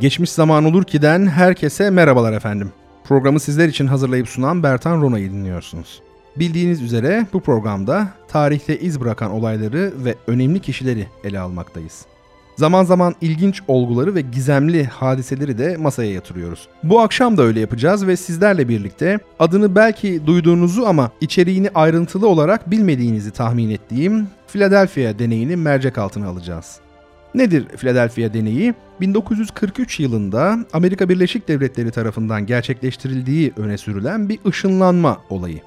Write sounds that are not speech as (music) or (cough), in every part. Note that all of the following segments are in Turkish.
Geçmiş zaman olur ki'den herkese merhabalar efendim. Programı sizler için hazırlayıp sunan Bertan Rona'yı dinliyorsunuz. Bildiğiniz üzere bu programda tarihte iz bırakan olayları ve önemli kişileri ele almaktayız. Zaman zaman ilginç olguları ve gizemli hadiseleri de masaya yatırıyoruz. Bu akşam da öyle yapacağız ve sizlerle birlikte adını belki duyduğunuzu ama içeriğini ayrıntılı olarak bilmediğinizi tahmin ettiğim Philadelphia deneyini mercek altına alacağız. Nedir Philadelphia deneyi? 1943 yılında Amerika Birleşik Devletleri tarafından gerçekleştirildiği öne sürülen bir ışınlanma olayı.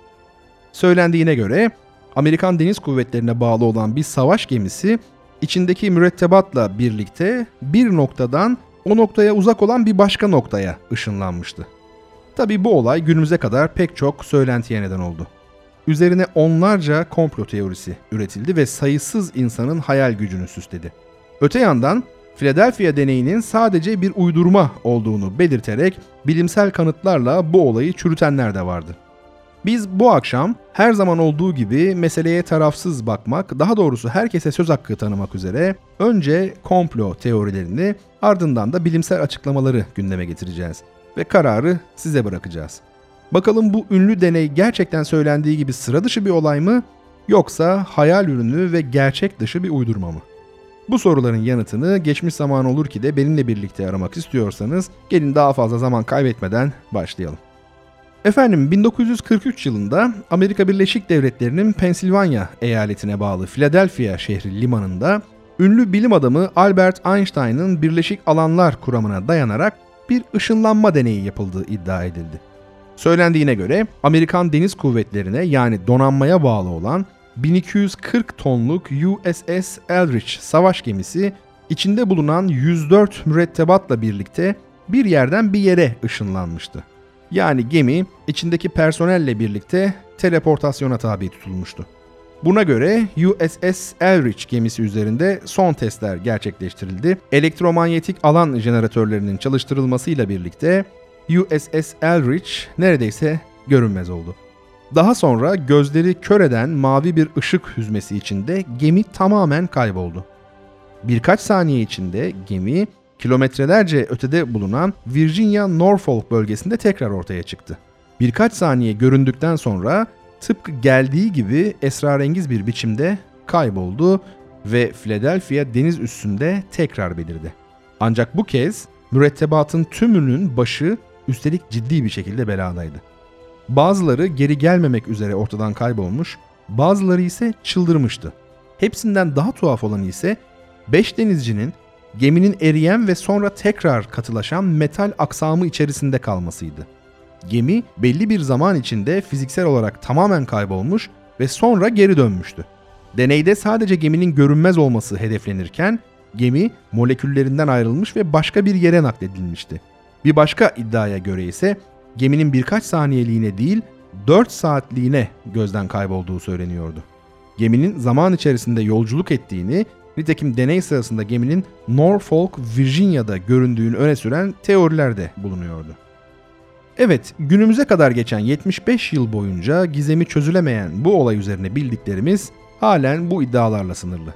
Söylendiğine göre Amerikan Deniz Kuvvetlerine bağlı olan bir savaş gemisi içindeki mürettebatla birlikte bir noktadan o noktaya uzak olan bir başka noktaya ışınlanmıştı. Tabi bu olay günümüze kadar pek çok söylentiye neden oldu. Üzerine onlarca komplo teorisi üretildi ve sayısız insanın hayal gücünü süsledi. Öte yandan Philadelphia deneyinin sadece bir uydurma olduğunu belirterek bilimsel kanıtlarla bu olayı çürütenler de vardı. Biz bu akşam her zaman olduğu gibi meseleye tarafsız bakmak, daha doğrusu herkese söz hakkı tanımak üzere önce komplo teorilerini ardından da bilimsel açıklamaları gündeme getireceğiz ve kararı size bırakacağız. Bakalım bu ünlü deney gerçekten söylendiği gibi sıra dışı bir olay mı yoksa hayal ürünü ve gerçek dışı bir uydurma mı? Bu soruların yanıtını geçmiş zaman olur ki de benimle birlikte aramak istiyorsanız gelin daha fazla zaman kaybetmeden başlayalım. Efendim 1943 yılında Amerika Birleşik Devletleri'nin Pensilvanya eyaletine bağlı Philadelphia şehri limanında ünlü bilim adamı Albert Einstein'ın birleşik alanlar kuramına dayanarak bir ışınlanma deneyi yapıldığı iddia edildi. Söylendiğine göre Amerikan Deniz Kuvvetlerine yani donanmaya bağlı olan 1240 tonluk USS Eldridge savaş gemisi içinde bulunan 104 mürettebatla birlikte bir yerden bir yere ışınlanmıştı. Yani gemi içindeki personelle birlikte teleportasyona tabi tutulmuştu. Buna göre USS Eldridge gemisi üzerinde son testler gerçekleştirildi. Elektromanyetik alan jeneratörlerinin çalıştırılmasıyla birlikte USS Eldridge neredeyse görünmez oldu. Daha sonra gözleri kör eden mavi bir ışık hüzmesi içinde gemi tamamen kayboldu. Birkaç saniye içinde gemi kilometrelerce ötede bulunan Virginia Norfolk bölgesinde tekrar ortaya çıktı. Birkaç saniye göründükten sonra tıpkı geldiği gibi esrarengiz bir biçimde kayboldu ve Philadelphia deniz üstünde tekrar belirdi. Ancak bu kez mürettebatın tümünün başı üstelik ciddi bir şekilde beladaydı. Bazıları geri gelmemek üzere ortadan kaybolmuş, bazıları ise çıldırmıştı. Hepsinden daha tuhaf olanı ise 5 denizcinin geminin eriyen ve sonra tekrar katılaşan metal aksamı içerisinde kalmasıydı. Gemi belli bir zaman içinde fiziksel olarak tamamen kaybolmuş ve sonra geri dönmüştü. Deneyde sadece geminin görünmez olması hedeflenirken gemi moleküllerinden ayrılmış ve başka bir yere nakledilmişti. Bir başka iddiaya göre ise geminin birkaç saniyeliğine değil 4 saatliğine gözden kaybolduğu söyleniyordu. Geminin zaman içerisinde yolculuk ettiğini, nitekim deney sırasında geminin Norfolk, Virginia'da göründüğünü öne süren teoriler de bulunuyordu. Evet, günümüze kadar geçen 75 yıl boyunca gizemi çözülemeyen bu olay üzerine bildiklerimiz halen bu iddialarla sınırlı.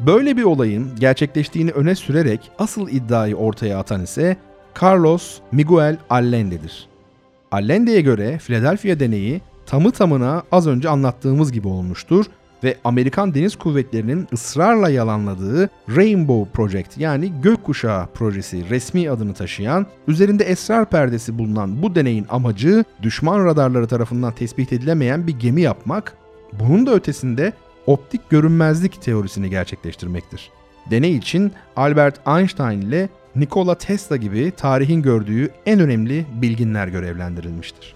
Böyle bir olayın gerçekleştiğini öne sürerek asıl iddiayı ortaya atan ise Carlos Miguel Allende'dir. Allende'ye göre Philadelphia deneyi tamı tamına az önce anlattığımız gibi olmuştur ve Amerikan Deniz Kuvvetleri'nin ısrarla yalanladığı Rainbow Project yani Gökkuşağı projesi resmi adını taşıyan, üzerinde esrar perdesi bulunan bu deneyin amacı düşman radarları tarafından tespit edilemeyen bir gemi yapmak, bunun da ötesinde optik görünmezlik teorisini gerçekleştirmektir. Deney için Albert Einstein ile Nikola Tesla gibi tarihin gördüğü en önemli bilginler görevlendirilmiştir.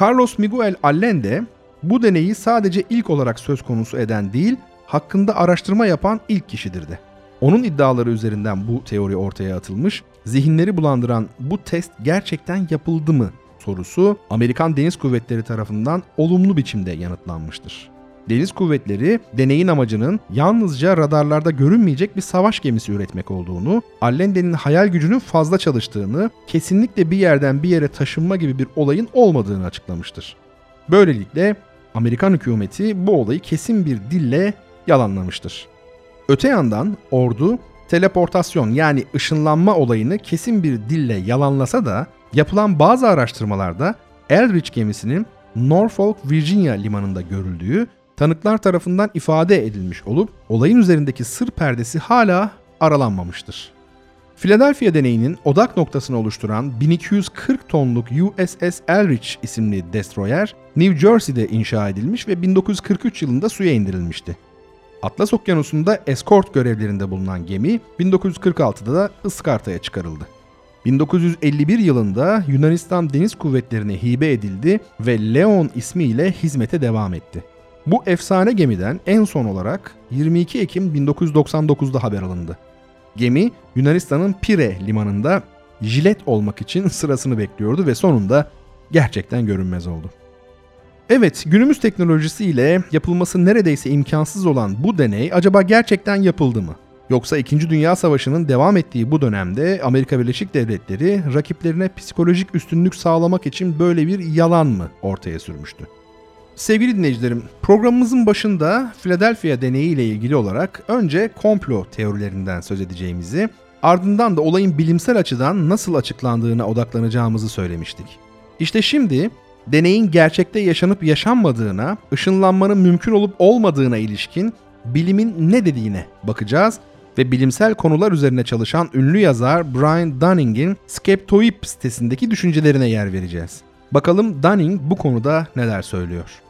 Carlos Miguel Allende bu deneyi sadece ilk olarak söz konusu eden değil, hakkında araştırma yapan ilk kişidir de. Onun iddiaları üzerinden bu teori ortaya atılmış, zihinleri bulandıran bu test gerçekten yapıldı mı sorusu Amerikan Deniz Kuvvetleri tarafından olumlu biçimde yanıtlanmıştır. Deniz kuvvetleri deneyin amacının yalnızca radarlarda görünmeyecek bir savaş gemisi üretmek olduğunu, Allende'nin hayal gücünün fazla çalıştığını, kesinlikle bir yerden bir yere taşınma gibi bir olayın olmadığını açıklamıştır. Böylelikle Amerikan hükümeti bu olayı kesin bir dille yalanlamıştır. Öte yandan ordu teleportasyon yani ışınlanma olayını kesin bir dille yalanlasa da yapılan bazı araştırmalarda Eldridge gemisinin Norfolk, Virginia limanında görüldüğü tanıklar tarafından ifade edilmiş olup olayın üzerindeki sır perdesi hala aralanmamıştır. Philadelphia deneyinin odak noktasını oluşturan 1240 tonluk USS Eldridge isimli destroyer New Jersey'de inşa edilmiş ve 1943 yılında suya indirilmişti. Atlas Okyanusu'nda eskort görevlerinde bulunan gemi 1946'da da ıskartaya çıkarıldı. 1951 yılında Yunanistan Deniz Kuvvetleri'ne hibe edildi ve Leon ismiyle hizmete devam etti. Bu efsane gemiden en son olarak 22 Ekim 1999'da haber alındı. Gemi Yunanistan'ın Pire limanında jilet olmak için (laughs) sırasını bekliyordu ve sonunda gerçekten görünmez oldu. Evet, günümüz teknolojisiyle yapılması neredeyse imkansız olan bu deney acaba gerçekten yapıldı mı? Yoksa 2. Dünya Savaşı'nın devam ettiği bu dönemde Amerika Birleşik Devletleri rakiplerine psikolojik üstünlük sağlamak için böyle bir yalan mı ortaya sürmüştü? Sevgili dinleyicilerim, programımızın başında Philadelphia deneyi ile ilgili olarak önce komplo teorilerinden söz edeceğimizi, ardından da olayın bilimsel açıdan nasıl açıklandığına odaklanacağımızı söylemiştik. İşte şimdi deneyin gerçekte yaşanıp yaşanmadığına, ışınlanmanın mümkün olup olmadığına ilişkin bilimin ne dediğine bakacağız ve bilimsel konular üzerine çalışan ünlü yazar Brian Dunning'in Skeptoid sitesindeki düşüncelerine yer vereceğiz. Bakalım Dunning bu konuda neler söylüyor.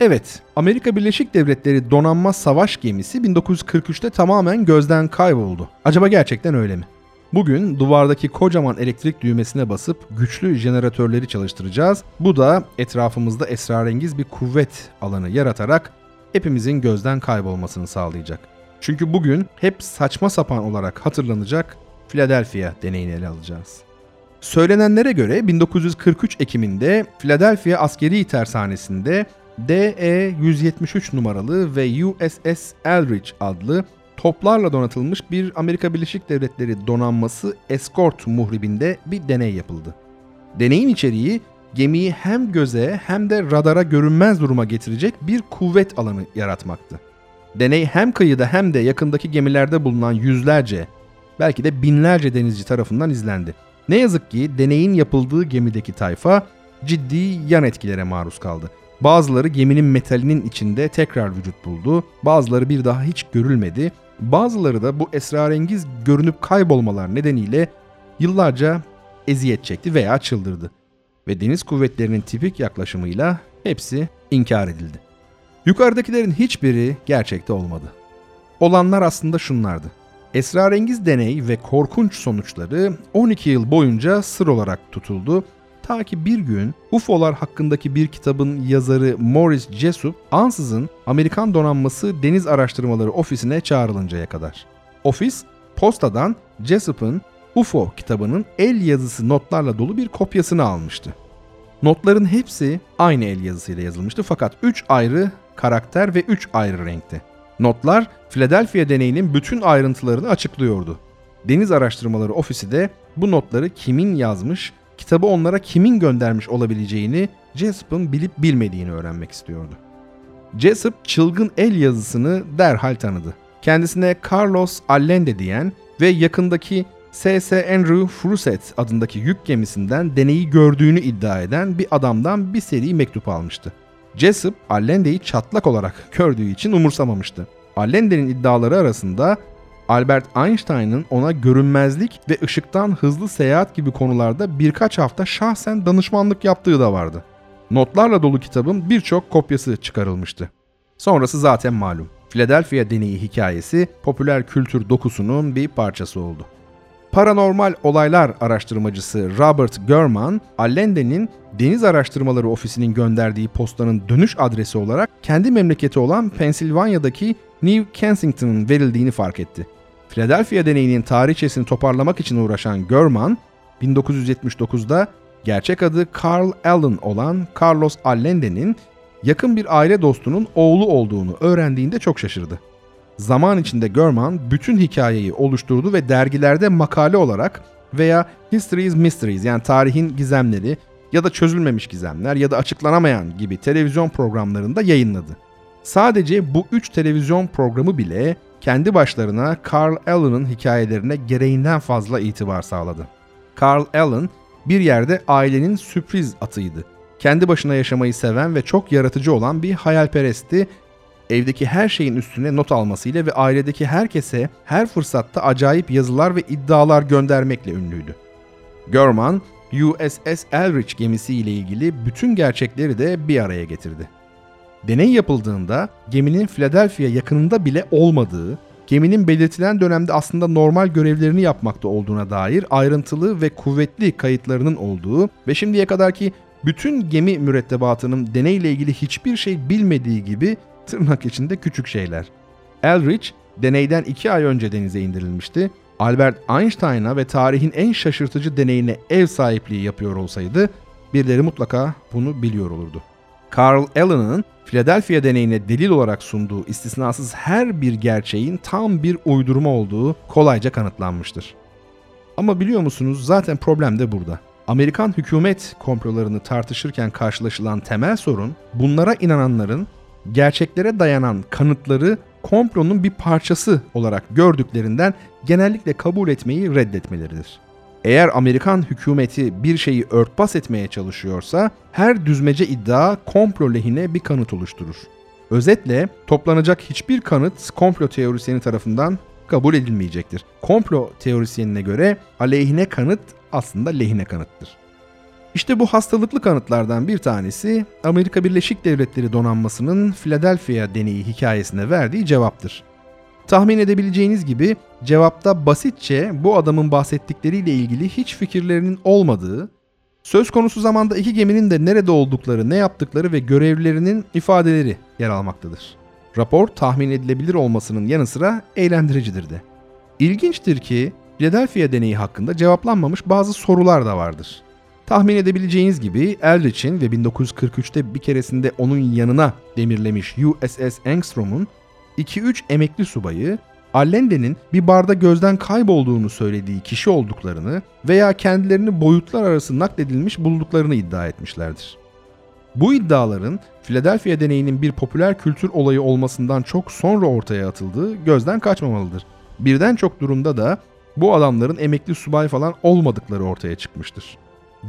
Evet, Amerika Birleşik Devletleri donanma savaş gemisi 1943'te tamamen gözden kayboldu. Acaba gerçekten öyle mi? Bugün duvardaki kocaman elektrik düğmesine basıp güçlü jeneratörleri çalıştıracağız. Bu da etrafımızda esrarengiz bir kuvvet alanı yaratarak hepimizin gözden kaybolmasını sağlayacak. Çünkü bugün hep saçma sapan olarak hatırlanacak Philadelphia deneyini ele alacağız. Söylenenlere göre 1943 Ekim'inde Philadelphia askeri tersanesinde DE-173 numaralı ve USS Eldridge adlı toplarla donatılmış bir Amerika Birleşik Devletleri donanması eskort muhribinde bir deney yapıldı. Deneyin içeriği gemiyi hem göze hem de radara görünmez duruma getirecek bir kuvvet alanı yaratmaktı. Deney hem kıyıda hem de yakındaki gemilerde bulunan yüzlerce, belki de binlerce denizci tarafından izlendi. Ne yazık ki deneyin yapıldığı gemideki tayfa ciddi yan etkilere maruz kaldı. Bazıları geminin metalinin içinde tekrar vücut buldu, bazıları bir daha hiç görülmedi, bazıları da bu esrarengiz görünüp kaybolmalar nedeniyle yıllarca eziyet çekti veya çıldırdı. Ve deniz kuvvetlerinin tipik yaklaşımıyla hepsi inkar edildi. Yukarıdakilerin hiçbiri gerçekte olmadı. Olanlar aslında şunlardı. Esrarengiz deney ve korkunç sonuçları 12 yıl boyunca sır olarak tutuldu Ta ki bir gün UFO'lar hakkındaki bir kitabın yazarı Morris Jessup ansızın Amerikan Donanması Deniz Araştırmaları Ofisi'ne çağrılıncaya kadar. Ofis, postadan Jessup'ın UFO kitabının el yazısı notlarla dolu bir kopyasını almıştı. Notların hepsi aynı el yazısıyla yazılmıştı fakat 3 ayrı karakter ve 3 ayrı renkte. Notlar Philadelphia deneyinin bütün ayrıntılarını açıklıyordu. Deniz Araştırmaları Ofisi de bu notları kimin yazmış kitabı onlara kimin göndermiş olabileceğini Jessup'ın bilip bilmediğini öğrenmek istiyordu. Jessup çılgın el yazısını derhal tanıdı. Kendisine Carlos Allende diyen ve yakındaki S.S. Andrew Fruset adındaki yük gemisinden deneyi gördüğünü iddia eden bir adamdan bir seri mektup almıştı. Jessup, Allende'yi çatlak olarak (laughs) gördüğü için umursamamıştı. Allende'nin iddiaları arasında Albert Einstein'ın ona görünmezlik ve ışıktan hızlı seyahat gibi konularda birkaç hafta şahsen danışmanlık yaptığı da vardı. Notlarla dolu kitabın birçok kopyası çıkarılmıştı. Sonrası zaten malum. Philadelphia deneyi hikayesi popüler kültür dokusunun bir parçası oldu. Paranormal olaylar araştırmacısı Robert German, Allende'nin Deniz Araştırmaları Ofisi'nin gönderdiği postanın dönüş adresi olarak kendi memleketi olan Pensilvanya'daki New Kensington'ın verildiğini fark etti. Philadelphia deneyinin tarihçesini toparlamak için uğraşan German, 1979'da gerçek adı Carl Allen olan Carlos Allende'nin yakın bir aile dostunun oğlu olduğunu öğrendiğinde çok şaşırdı. Zaman içinde German bütün hikayeyi oluşturdu ve dergilerde makale olarak veya History's Mysteries yani tarihin gizemleri ya da çözülmemiş gizemler ya da açıklanamayan gibi televizyon programlarında yayınladı. Sadece bu üç televizyon programı bile kendi başlarına Carl Allen'ın hikayelerine gereğinden fazla itibar sağladı. Carl Allen bir yerde ailenin sürpriz atıydı. Kendi başına yaşamayı seven ve çok yaratıcı olan bir hayalperestti. Evdeki her şeyin üstüne not almasıyla ve ailedeki herkese her fırsatta acayip yazılar ve iddialar göndermekle ünlüydü. German, USS Elrich gemisi ile ilgili bütün gerçekleri de bir araya getirdi. Deney yapıldığında geminin Philadelphia yakınında bile olmadığı, geminin belirtilen dönemde aslında normal görevlerini yapmakta olduğuna dair ayrıntılı ve kuvvetli kayıtlarının olduğu ve şimdiye kadarki bütün gemi mürettebatının deneyle ilgili hiçbir şey bilmediği gibi tırnak içinde küçük şeyler. Elrich deneyden iki ay önce denize indirilmişti. Albert Einstein'a ve tarihin en şaşırtıcı deneyine ev sahipliği yapıyor olsaydı birileri mutlaka bunu biliyor olurdu. Carl Allen'ın Philadelphia deneyine delil olarak sunduğu istisnasız her bir gerçeğin tam bir uydurma olduğu kolayca kanıtlanmıştır. Ama biliyor musunuz zaten problem de burada. Amerikan hükümet komplolarını tartışırken karşılaşılan temel sorun bunlara inananların gerçeklere dayanan kanıtları komplonun bir parçası olarak gördüklerinden genellikle kabul etmeyi reddetmeleridir. Eğer Amerikan hükümeti bir şeyi örtbas etmeye çalışıyorsa her düzmece iddia komplo lehine bir kanıt oluşturur. Özetle toplanacak hiçbir kanıt komplo teorisyeni tarafından kabul edilmeyecektir. Komplo teorisyenine göre aleyhine kanıt aslında lehine kanıttır. İşte bu hastalıklı kanıtlardan bir tanesi Amerika Birleşik Devletleri donanmasının Philadelphia deneyi hikayesine verdiği cevaptır. Tahmin edebileceğiniz gibi cevapta basitçe bu adamın bahsettikleriyle ilgili hiç fikirlerinin olmadığı, söz konusu zamanda iki geminin de nerede oldukları, ne yaptıkları ve görevlilerinin ifadeleri yer almaktadır. Rapor tahmin edilebilir olmasının yanı sıra eğlendiricidir de. İlginçtir ki Philadelphia deneyi hakkında cevaplanmamış bazı sorular da vardır. Tahmin edebileceğiniz gibi Eldridge'in ve 1943'te bir keresinde onun yanına demirlemiş USS Engstrom'un 2-3 emekli subayı Allende'nin bir barda gözden kaybolduğunu söylediği kişi olduklarını veya kendilerini boyutlar arası nakledilmiş bulduklarını iddia etmişlerdir. Bu iddiaların Philadelphia deneyinin bir popüler kültür olayı olmasından çok sonra ortaya atıldığı gözden kaçmamalıdır. Birden çok durumda da bu adamların emekli subay falan olmadıkları ortaya çıkmıştır.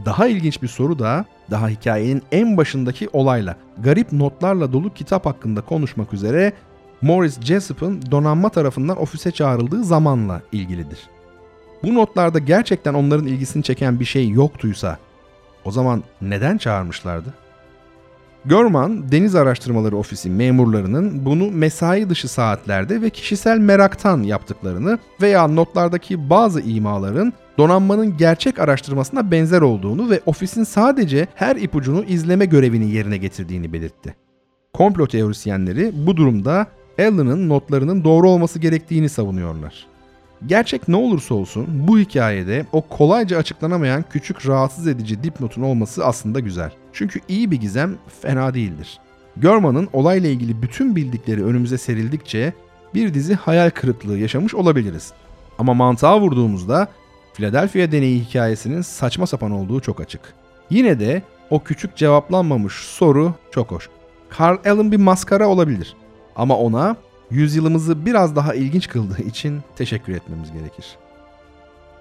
Daha ilginç bir soru da daha hikayenin en başındaki olayla, garip notlarla dolu kitap hakkında konuşmak üzere Morris Jessup'ın donanma tarafından ofise çağrıldığı zamanla ilgilidir. Bu notlarda gerçekten onların ilgisini çeken bir şey yoktuysa o zaman neden çağırmışlardı? Görman, Deniz Araştırmaları Ofisi memurlarının bunu mesai dışı saatlerde ve kişisel meraktan yaptıklarını veya notlardaki bazı imaların donanmanın gerçek araştırmasına benzer olduğunu ve ofisin sadece her ipucunu izleme görevini yerine getirdiğini belirtti. Komplo teorisyenleri bu durumda Allen'ın notlarının doğru olması gerektiğini savunuyorlar. Gerçek ne olursa olsun bu hikayede o kolayca açıklanamayan küçük rahatsız edici dipnotun olması aslında güzel. Çünkü iyi bir gizem fena değildir. Görman'ın olayla ilgili bütün bildikleri önümüze serildikçe bir dizi hayal kırıklığı yaşamış olabiliriz. Ama mantığa vurduğumuzda Philadelphia deneyi hikayesinin saçma sapan olduğu çok açık. Yine de o küçük cevaplanmamış soru çok hoş. Carl Allen bir maskara olabilir. Ama ona yüzyılımızı biraz daha ilginç kıldığı için teşekkür etmemiz gerekir.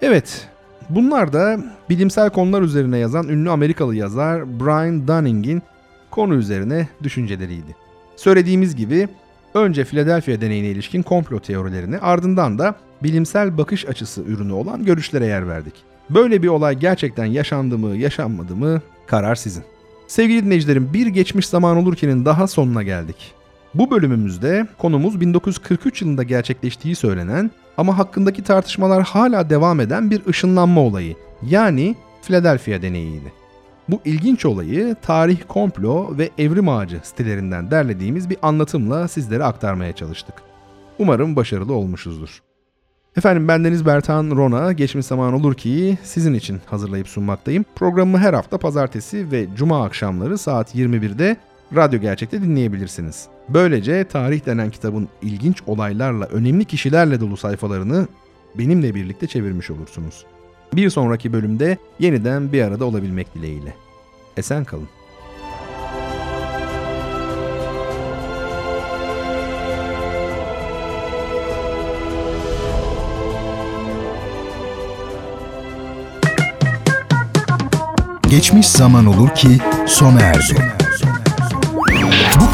Evet, bunlar da bilimsel konular üzerine yazan ünlü Amerikalı yazar Brian Dunning'in konu üzerine düşünceleriydi. Söylediğimiz gibi önce Philadelphia deneyine ilişkin komplo teorilerini ardından da bilimsel bakış açısı ürünü olan görüşlere yer verdik. Böyle bir olay gerçekten yaşandı mı, yaşanmadı mı karar sizin. Sevgili dinleyicilerim bir geçmiş zaman olurkenin daha sonuna geldik. Bu bölümümüzde konumuz 1943 yılında gerçekleştiği söylenen ama hakkındaki tartışmalar hala devam eden bir ışınlanma olayı yani Philadelphia deneyiydi. Bu ilginç olayı tarih, komplo ve evrim ağacı sitelerinden derlediğimiz bir anlatımla sizlere aktarmaya çalıştık. Umarım başarılı olmuşuzdur. Efendim bendeniz Bertan Rona, geçmiş zaman olur ki sizin için hazırlayıp sunmaktayım. Programımı her hafta pazartesi ve cuma akşamları saat 21'de Radyo Gerçek'te dinleyebilirsiniz. Böylece tarih denen kitabın ilginç olaylarla, önemli kişilerle dolu sayfalarını benimle birlikte çevirmiş olursunuz. Bir sonraki bölümde yeniden bir arada olabilmek dileğiyle. Esen kalın. Geçmiş zaman olur ki sona erdi. Bu